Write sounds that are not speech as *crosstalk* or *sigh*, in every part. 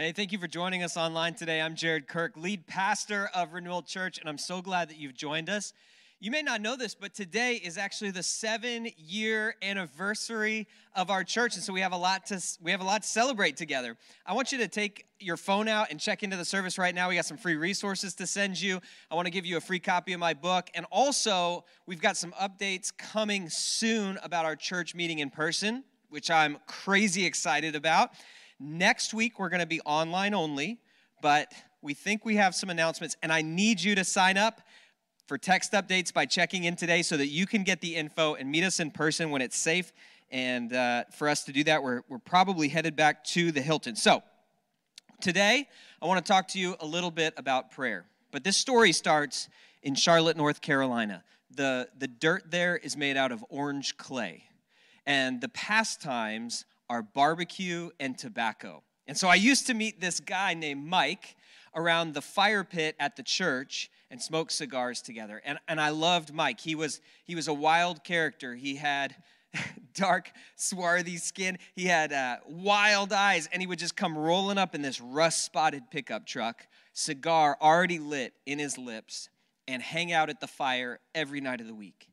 Hey, thank you for joining us online today. I'm Jared Kirk, lead pastor of Renewal Church, and I'm so glad that you've joined us. You may not know this, but today is actually the seven year anniversary of our church, and so we have a lot to we have a lot to celebrate together. I want you to take your phone out and check into the service right now. We got some free resources to send you. I want to give you a free copy of my book, and also we've got some updates coming soon about our church meeting in person, which I'm crazy excited about. Next week, we're going to be online only, but we think we have some announcements, and I need you to sign up for text updates by checking in today so that you can get the info and meet us in person when it's safe. And uh, for us to do that, we're, we're probably headed back to the Hilton. So, today, I want to talk to you a little bit about prayer. But this story starts in Charlotte, North Carolina. The, the dirt there is made out of orange clay. And the pastimes are barbecue and tobacco. And so I used to meet this guy named Mike around the fire pit at the church and smoke cigars together. And, and I loved Mike. He was, he was a wild character. He had *laughs* dark, swarthy skin. He had uh, wild eyes, and he would just come rolling up in this rust spotted pickup truck, cigar already lit in his lips, and hang out at the fire every night of the week.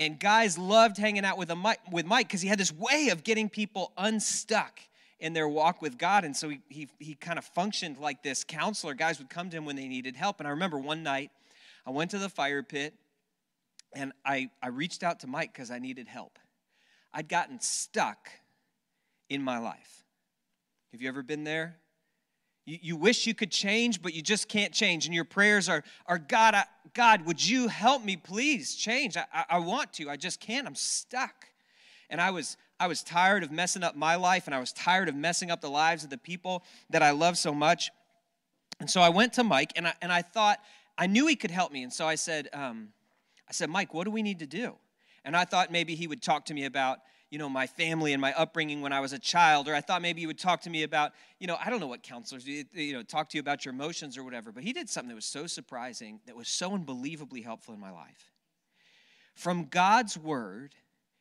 And guys loved hanging out with, Mike, with Mike because he had this way of getting people unstuck in their walk with God. And so he, he, he kind of functioned like this counselor. Guys would come to him when they needed help. And I remember one night I went to the fire pit and I, I reached out to Mike because I needed help. I'd gotten stuck in my life. Have you ever been there? You, wish you could change, but you just can't change. And your prayers are, are God, I, God, would you help me please change? I, I, I want to. I just can't. I'm stuck. And I was, I was tired of messing up my life, and I was tired of messing up the lives of the people that I love so much. And so I went to Mike, and I, and I thought, I knew he could help me. And so I said, um, I said, Mike, what do we need to do? And I thought maybe he would talk to me about you know, my family and my upbringing when I was a child, or I thought maybe he would talk to me about, you know, I don't know what counselors do, you know, talk to you about your emotions or whatever. But he did something that was so surprising, that was so unbelievably helpful in my life. From God's word,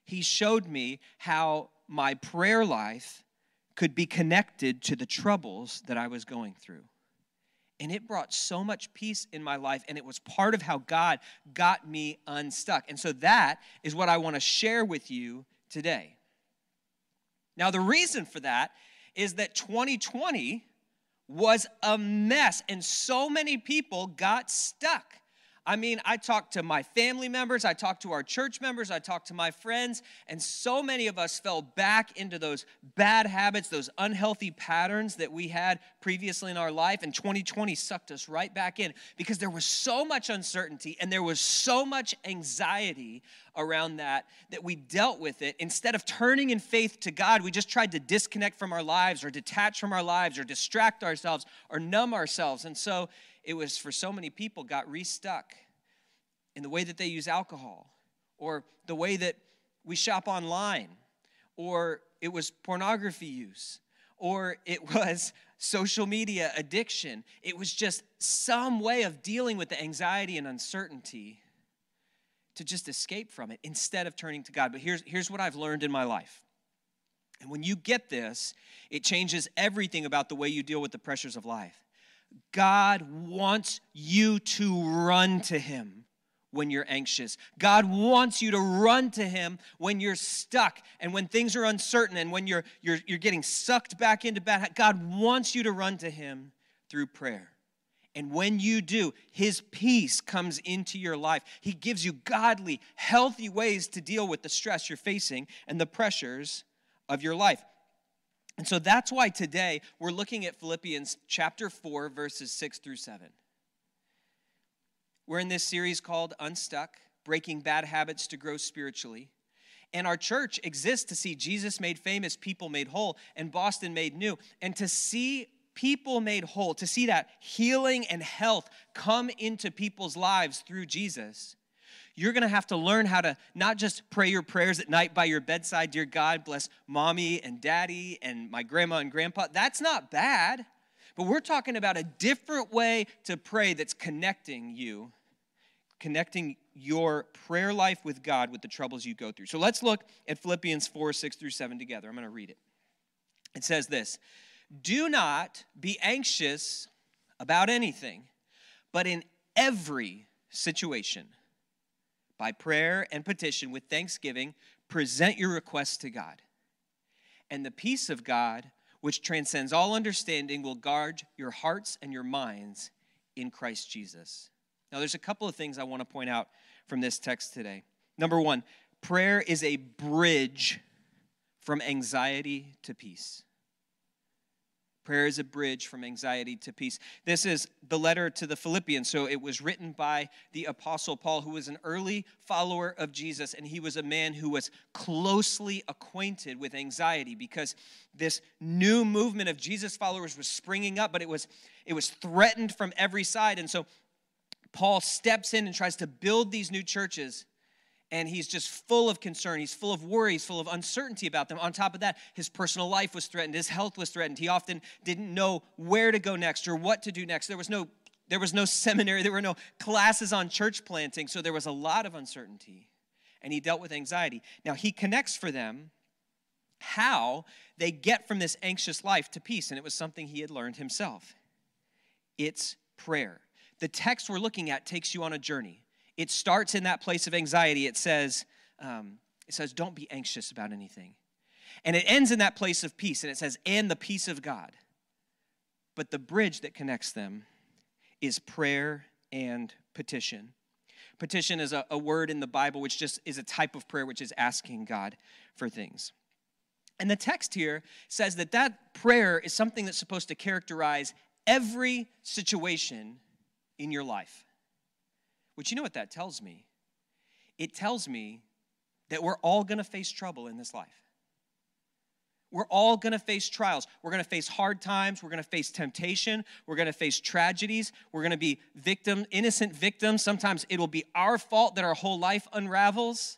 he showed me how my prayer life could be connected to the troubles that I was going through. And it brought so much peace in my life, and it was part of how God got me unstuck. And so that is what I want to share with you today. Now, the reason for that is that 2020 was a mess, and so many people got stuck. I mean, I talked to my family members, I talked to our church members, I talked to my friends, and so many of us fell back into those bad habits, those unhealthy patterns that we had previously in our life. And 2020 sucked us right back in because there was so much uncertainty and there was so much anxiety around that that we dealt with it. Instead of turning in faith to God, we just tried to disconnect from our lives or detach from our lives or distract ourselves or numb ourselves. And so it was for so many people got restuck in the way that they use alcohol or the way that we shop online or it was pornography use or it *laughs* was social media addiction. It was just some way of dealing with the anxiety and uncertainty to just escape from it instead of turning to God. But here's, here's what I've learned in my life. And when you get this, it changes everything about the way you deal with the pressures of life. God wants you to run to Him when you're anxious. God wants you to run to Him when you're stuck and when things are uncertain and when you're, you're, you're getting sucked back into bad. God wants you to run to Him through prayer. And when you do, His peace comes into your life. He gives you godly, healthy ways to deal with the stress you're facing and the pressures of your life. And so that's why today we're looking at Philippians chapter 4, verses 6 through 7. We're in this series called Unstuck Breaking Bad Habits to Grow Spiritually. And our church exists to see Jesus made famous, people made whole, and Boston made new. And to see people made whole, to see that healing and health come into people's lives through Jesus you're going to have to learn how to not just pray your prayers at night by your bedside, dear God, bless mommy and daddy and my grandma and grandpa. That's not bad. But we're talking about a different way to pray that's connecting you, connecting your prayer life with God with the troubles you go through. So let's look at Philippians 4 6 through 7 together. I'm going to read it. It says this Do not be anxious about anything, but in every situation, by prayer and petition with thanksgiving, present your requests to God. And the peace of God, which transcends all understanding, will guard your hearts and your minds in Christ Jesus. Now, there's a couple of things I want to point out from this text today. Number one, prayer is a bridge from anxiety to peace. Prayer is a bridge from anxiety to peace. This is the letter to the Philippians. So it was written by the Apostle Paul, who was an early follower of Jesus, and he was a man who was closely acquainted with anxiety because this new movement of Jesus followers was springing up, but it was, it was threatened from every side. And so Paul steps in and tries to build these new churches and he's just full of concern. He's full of worries, full of uncertainty about them. On top of that, his personal life was threatened, his health was threatened. He often didn't know where to go next or what to do next. There was no there was no *laughs* seminary, there were no classes on church planting, so there was a lot of uncertainty. And he dealt with anxiety. Now, he connects for them how they get from this anxious life to peace, and it was something he had learned himself. It's prayer. The text we're looking at takes you on a journey it starts in that place of anxiety. It says, um, it says, don't be anxious about anything. And it ends in that place of peace, and it says, and the peace of God. But the bridge that connects them is prayer and petition. Petition is a, a word in the Bible which just is a type of prayer, which is asking God for things. And the text here says that that prayer is something that's supposed to characterize every situation in your life. Which you know what that tells me? It tells me that we're all gonna face trouble in this life. We're all gonna face trials. We're gonna face hard times. We're gonna face temptation. We're gonna face tragedies. We're gonna be victim, innocent victims. Sometimes it'll be our fault that our whole life unravels.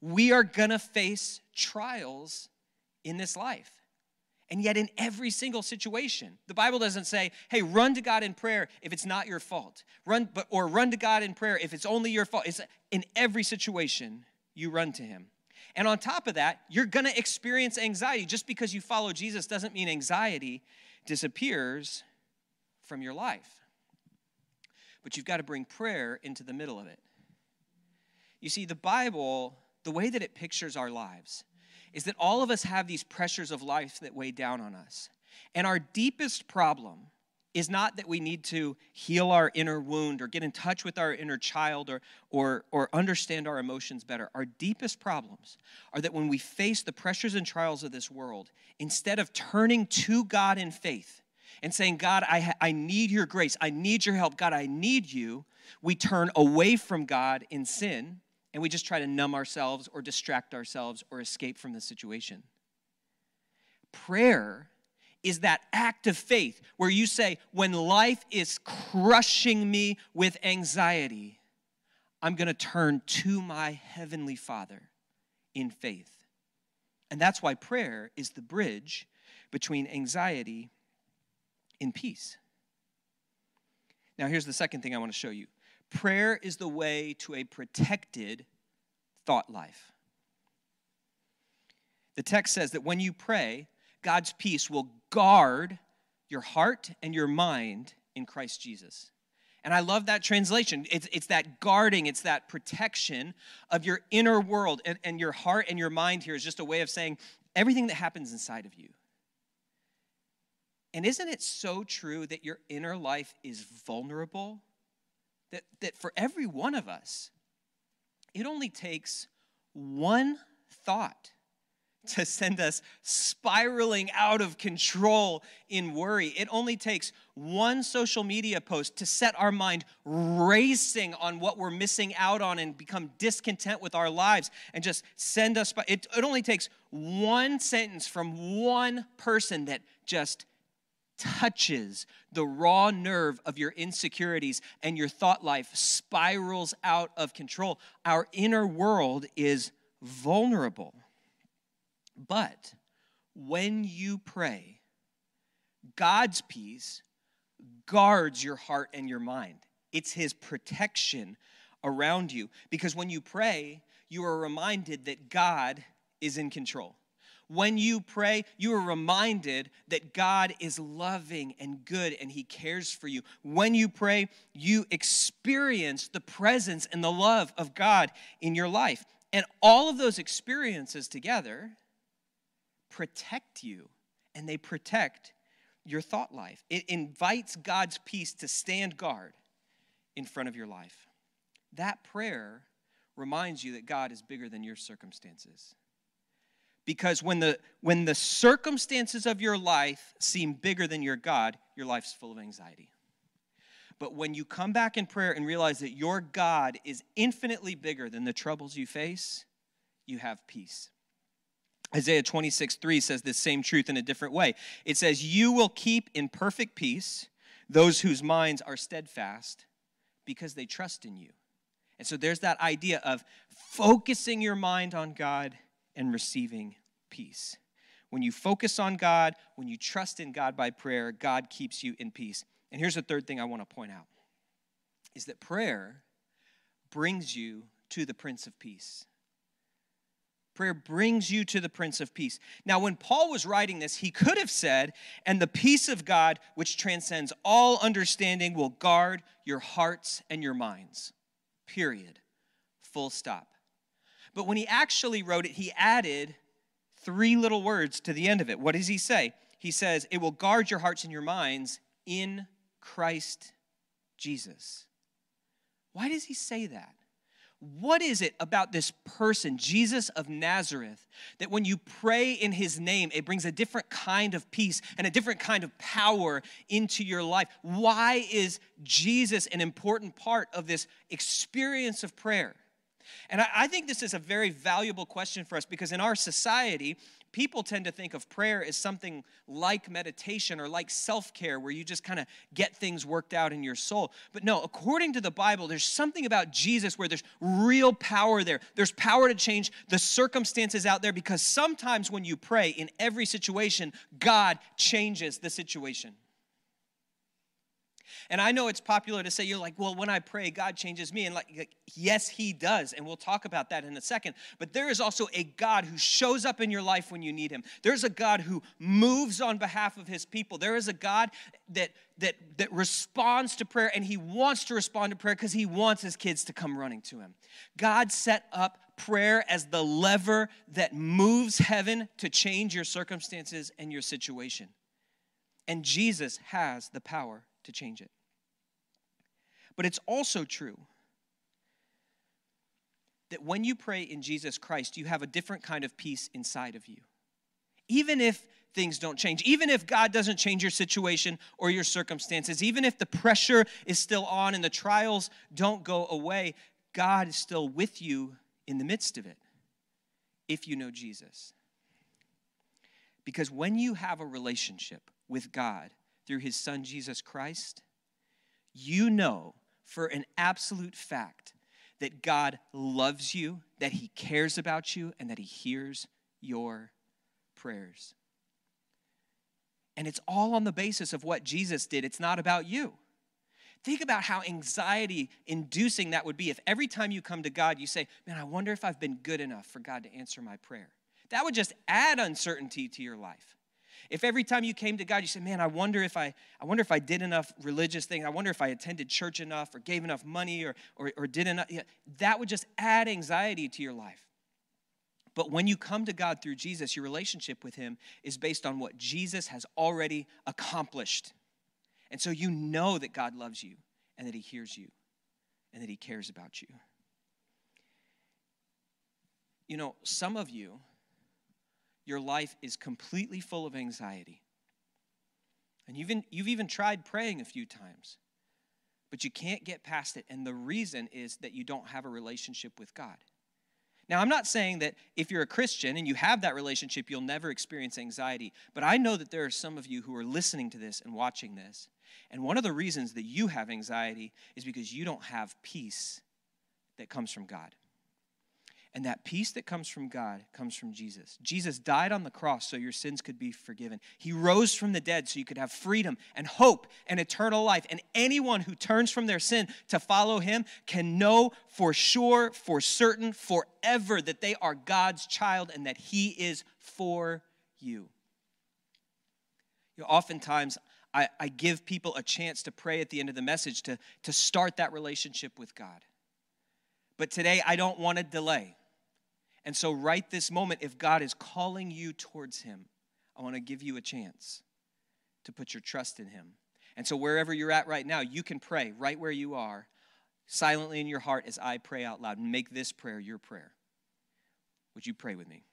We are gonna face trials in this life. And yet, in every single situation, the Bible doesn't say, hey, run to God in prayer if it's not your fault. Run, but, or run to God in prayer if it's only your fault. It's in every situation, you run to Him. And on top of that, you're gonna experience anxiety. Just because you follow Jesus doesn't mean anxiety disappears from your life. But you've got to bring prayer into the middle of it. You see, the Bible, the way that it pictures our lives, is that all of us have these pressures of life that weigh down on us. And our deepest problem is not that we need to heal our inner wound or get in touch with our inner child or, or, or understand our emotions better. Our deepest problems are that when we face the pressures and trials of this world, instead of turning to God in faith and saying, God, I, I need your grace, I need your help, God, I need you, we turn away from God in sin and we just try to numb ourselves or distract ourselves or escape from the situation. Prayer is that act of faith where you say, when life is crushing me with anxiety, I'm going to turn to my Heavenly Father in faith. And that's why prayer is the bridge between anxiety and peace. Now, here's the second thing I want to show you Prayer is the way to a protected thought life. The text says that when you pray, God's peace will guard your heart and your mind in Christ Jesus. And I love that translation. It's, it's that guarding, it's that protection of your inner world. And, and your heart and your mind here is just a way of saying everything that happens inside of you. And isn't it so true that your inner life is vulnerable that, that for every one of us, it only takes one thought to send us spiraling out of control in worry. It only takes one social media post to set our mind racing on what we're missing out on and become discontent with our lives and just send us. It, it only takes one sentence from one person that just touches the raw nerve of your insecurities and your thought life spirals out of control. Our inner world is vulnerable. But when you pray, God's peace guards your heart and your mind. It's His protection around you. Because when you pray, you are reminded that God is in control. When you pray, you are reminded that God is loving and good and He cares for you. When you pray, you experience the presence and the love of God in your life. And all of those experiences together protect you and they protect your thought life. It invites God's peace to stand guard in front of your life. That prayer reminds you that God is bigger than your circumstances because when the when the circumstances of your life seem bigger than your god your life's full of anxiety. But when you come back in prayer and realize that your god is infinitely bigger than the troubles you face you have peace. Isaiah 26 3 says this same truth in a different way. It says you will keep in perfect peace those whose minds are steadfast because they trust in you. And so there's that idea of focusing your mind on god and receiving peace. When you focus on God, when you trust in God by prayer, God keeps you in peace. And here's the third thing I want to point out is that prayer brings you to the Prince of Peace. Prayer brings you to the Prince of Peace. Now, when Paul was writing this, he could have said, And the peace of God, which transcends all understanding, will guard your hearts and your minds. Period. Full stop. But when he actually wrote it, he added three little words to the end of it. What does he say? He says, It will guard your hearts and your minds in Christ Jesus. Why does he say that? What is it about this person, Jesus of Nazareth, that when you pray in his name, it brings a different kind of peace and a different kind of power into your life? Why is Jesus an important part of this experience of prayer? And I, I think this is a very valuable question for us because in our society, people tend to think of prayer as something like meditation or like self care, where you just kind of get things worked out in your soul. But no, according to the Bible, there's something about Jesus where there's real power there. There's power to change the circumstances out there because sometimes when you pray in every situation, God changes the situation. And I know it's popular to say, you're like, well, when I pray, God changes me. And like, yes, He does. And we'll talk about that in a second. But there is also a God who shows up in your life when you need Him. There's a God who moves on behalf of His people. There is a God that that that responds to prayer and he wants to respond to prayer because he wants his kids to come running to him. God set up prayer as the lever that moves heaven to change your circumstances and your situation. And Jesus has the power to change it. But it's also true that when you pray in Jesus Christ, you have a different kind of peace inside of you. Even if things don't change, even if God doesn't change your situation or your circumstances, even if the pressure is still on and the trials don't go away, God is still with you in the midst of it if you know Jesus. Because when you have a relationship with God through his son Jesus Christ, you know for an absolute fact that God loves you, that He cares about you, and that He hears your prayers. And it's all on the basis of what Jesus did, it's not about you. Think about how anxiety inducing that would be if every time you come to God, you say, Man, I wonder if I've been good enough for God to answer my prayer. That would just add uncertainty to your life. If every time you came to God, you said, Man, I wonder if I, I wonder if I did enough religious things. I wonder if I attended church enough or gave enough money or, or, or did enough. Yeah, that would just add anxiety to your life. But when you come to God through Jesus, your relationship with Him is based on what Jesus has already accomplished. And so you know that God loves you and that He hears you and that He cares about you. You know, some of you, your life is completely full of anxiety. And you've even, you've even tried praying a few times, but you can't get past it. And the reason is that you don't have a relationship with God. Now, I'm not saying that if you're a Christian and you have that relationship, you'll never experience anxiety, but I know that there are some of you who are listening to this and watching this. And one of the reasons that you have anxiety is because you don't have peace that comes from God. And that peace that comes from God comes from Jesus. Jesus died on the cross so your sins could be forgiven. He rose from the dead so you could have freedom and hope and eternal life. And anyone who turns from their sin to follow him can know for sure, for certain, forever that they are God's child and that he is for you. you know, oftentimes, I, I give people a chance to pray at the end of the message to, to start that relationship with God. But today, I don't want to delay. And so, right this moment, if God is calling you towards Him, I want to give you a chance to put your trust in Him. And so, wherever you're at right now, you can pray right where you are, silently in your heart as I pray out loud, and make this prayer your prayer. Would you pray with me?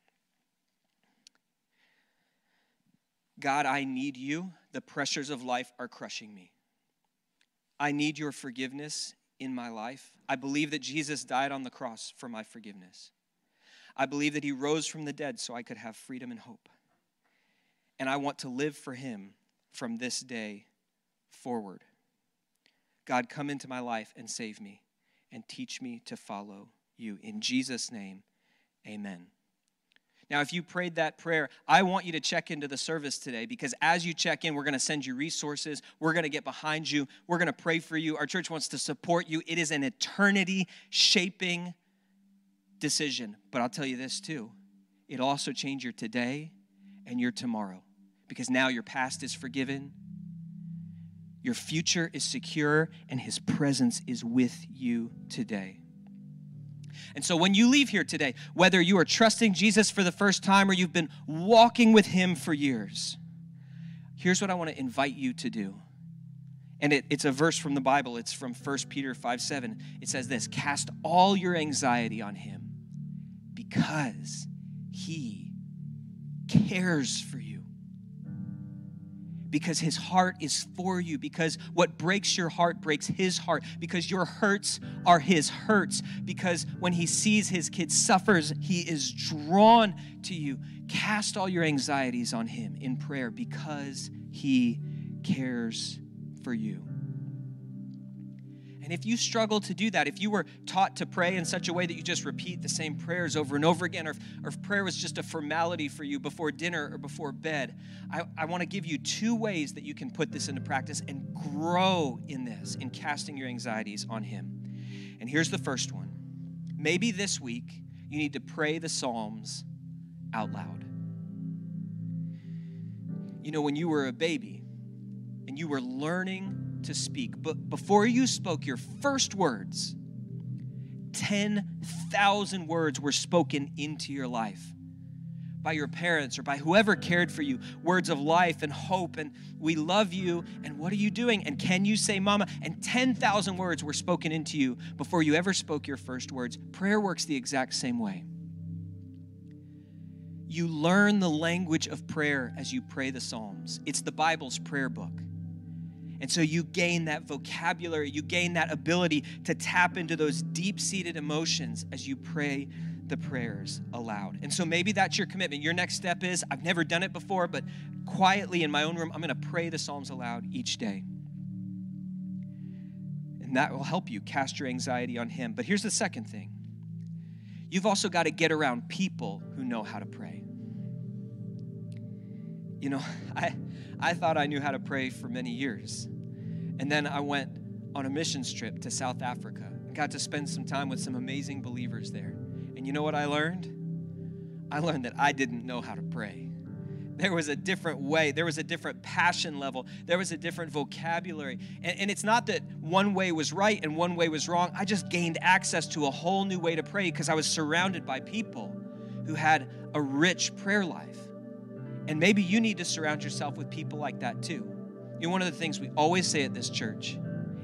God, I need you. The pressures of life are crushing me. I need your forgiveness in my life. I believe that Jesus died on the cross for my forgiveness. I believe that he rose from the dead so I could have freedom and hope. And I want to live for him from this day forward. God, come into my life and save me and teach me to follow you. In Jesus' name, amen. Now, if you prayed that prayer, I want you to check into the service today because as you check in, we're going to send you resources. We're going to get behind you. We're going to pray for you. Our church wants to support you. It is an eternity shaping decision. But I'll tell you this too it'll also change your today and your tomorrow because now your past is forgiven, your future is secure, and His presence is with you today. And so when you leave here today, whether you are trusting Jesus for the first time or you've been walking with Him for years, here's what I want to invite you to do. And it, it's a verse from the Bible. It's from 1 Peter 5 7. It says this Cast all your anxiety on Him because he cares for you. Because his heart is for you. Because what breaks your heart breaks his heart. Because your hurts are his hurts. Because when he sees his kid suffers, he is drawn to you. Cast all your anxieties on him in prayer because he cares for you. And if you struggle to do that, if you were taught to pray in such a way that you just repeat the same prayers over and over again, or if, or if prayer was just a formality for you before dinner or before bed, I, I want to give you two ways that you can put this into practice and grow in this, in casting your anxieties on Him. And here's the first one. Maybe this week you need to pray the Psalms out loud. You know, when you were a baby and you were learning to speak. But before you spoke your first words, 10,000 words were spoken into your life by your parents or by whoever cared for you. Words of life and hope and we love you and what are you doing? And can you say mama? And 10,000 words were spoken into you before you ever spoke your first words. Prayer works the exact same way. You learn the language of prayer as you pray the psalms. It's the bible's prayer book and so you gain that vocabulary, you gain that ability to tap into those deep seated emotions as you pray the prayers aloud. And so maybe that's your commitment. Your next step is I've never done it before, but quietly in my own room, I'm going to pray the Psalms aloud each day. And that will help you cast your anxiety on Him. But here's the second thing you've also got to get around people who know how to pray. You know, *laughs* I, I thought I knew how to pray for many years. And then I went on a missions trip to South Africa and got to spend some time with some amazing believers there. And you know what I learned? I learned that I didn't know how to pray. There was a different way, there was a different passion level, there was a different vocabulary. And, and it's not that one way was right and one way was wrong. I just gained access to a whole new way to pray because I was surrounded by people who had a rich prayer life. And maybe you need to surround yourself with people like that too. You know, one of the things we always say at this church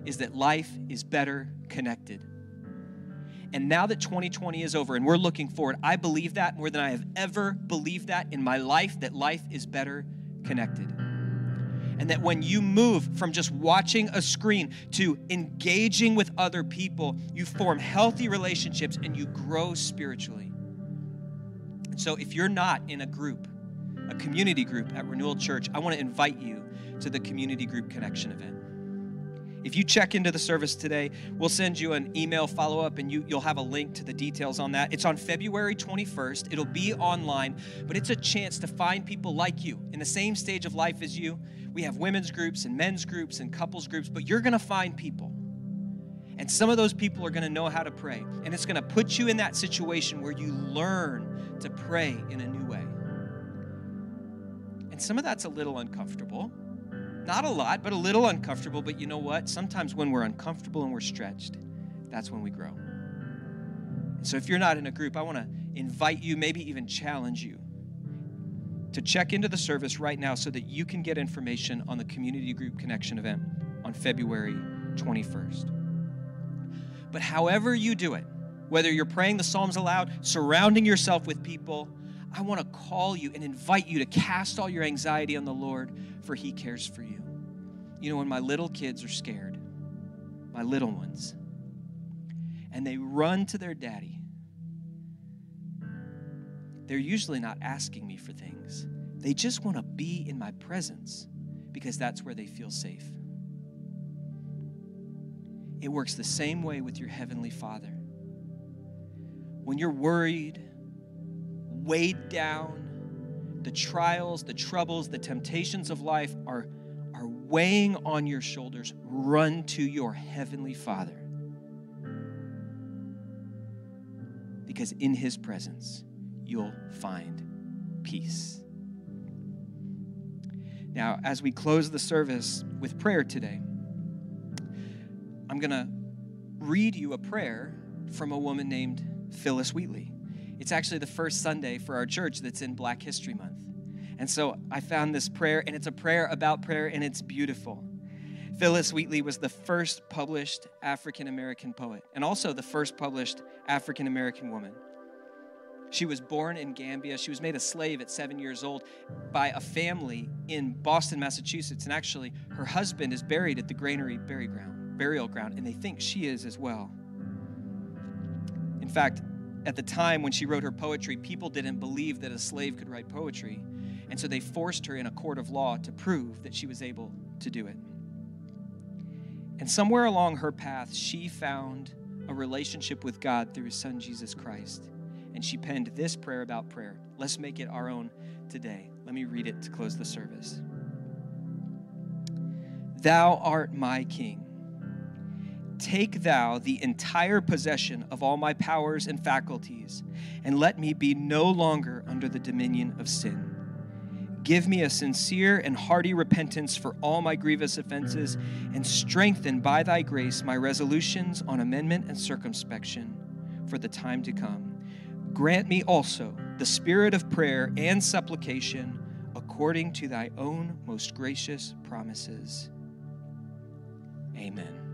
is that life is better connected. And now that 2020 is over and we're looking forward, I believe that more than I have ever believed that in my life, that life is better connected. And that when you move from just watching a screen to engaging with other people, you form healthy relationships and you grow spiritually. So if you're not in a group, a community group at Renewal Church, I want to invite you to the community group connection event. If you check into the service today, we'll send you an email follow up and you, you'll have a link to the details on that. It's on February 21st. It'll be online, but it's a chance to find people like you in the same stage of life as you. We have women's groups and men's groups and couples groups, but you're going to find people. And some of those people are going to know how to pray. And it's going to put you in that situation where you learn to pray in a new way. And some of that's a little uncomfortable. Not a lot, but a little uncomfortable. But you know what? Sometimes when we're uncomfortable and we're stretched, that's when we grow. So if you're not in a group, I want to invite you, maybe even challenge you to check into the service right now so that you can get information on the community group connection event on February 21st. But however you do it, whether you're praying the Psalms aloud, surrounding yourself with people, I want to call you and invite you to cast all your anxiety on the Lord, for He cares for you. You know, when my little kids are scared, my little ones, and they run to their daddy, they're usually not asking me for things. They just want to be in my presence because that's where they feel safe. It works the same way with your Heavenly Father. When you're worried, weighed down, the trials, the troubles, the temptations of life are, are weighing on your shoulders, run to your Heavenly Father. Because in His presence, you'll find peace. Now, as we close the service with prayer today, I'm going to read you a prayer from a woman named Phillis Wheatley. It's actually the first Sunday for our church that's in Black History Month. And so I found this prayer, and it's a prayer about prayer, and it's beautiful. Phillis Wheatley was the first published African American poet, and also the first published African American woman. She was born in Gambia. She was made a slave at seven years old by a family in Boston, Massachusetts. And actually, her husband is buried at the granary burial ground, burial ground, and they think she is as well. In fact, at the time when she wrote her poetry, people didn't believe that a slave could write poetry. And so they forced her in a court of law to prove that she was able to do it. And somewhere along her path, she found a relationship with God through his son, Jesus Christ. And she penned this prayer about prayer. Let's make it our own today. Let me read it to close the service. Thou art my king Take thou the entire possession of all my powers and faculties, and let me be no longer under the dominion of sin. Give me a sincere and hearty repentance for all my grievous offenses, and strengthen by thy grace my resolutions on amendment and circumspection for the time to come. Grant me also the spirit of prayer and supplication according to thy own most gracious promises. Amen.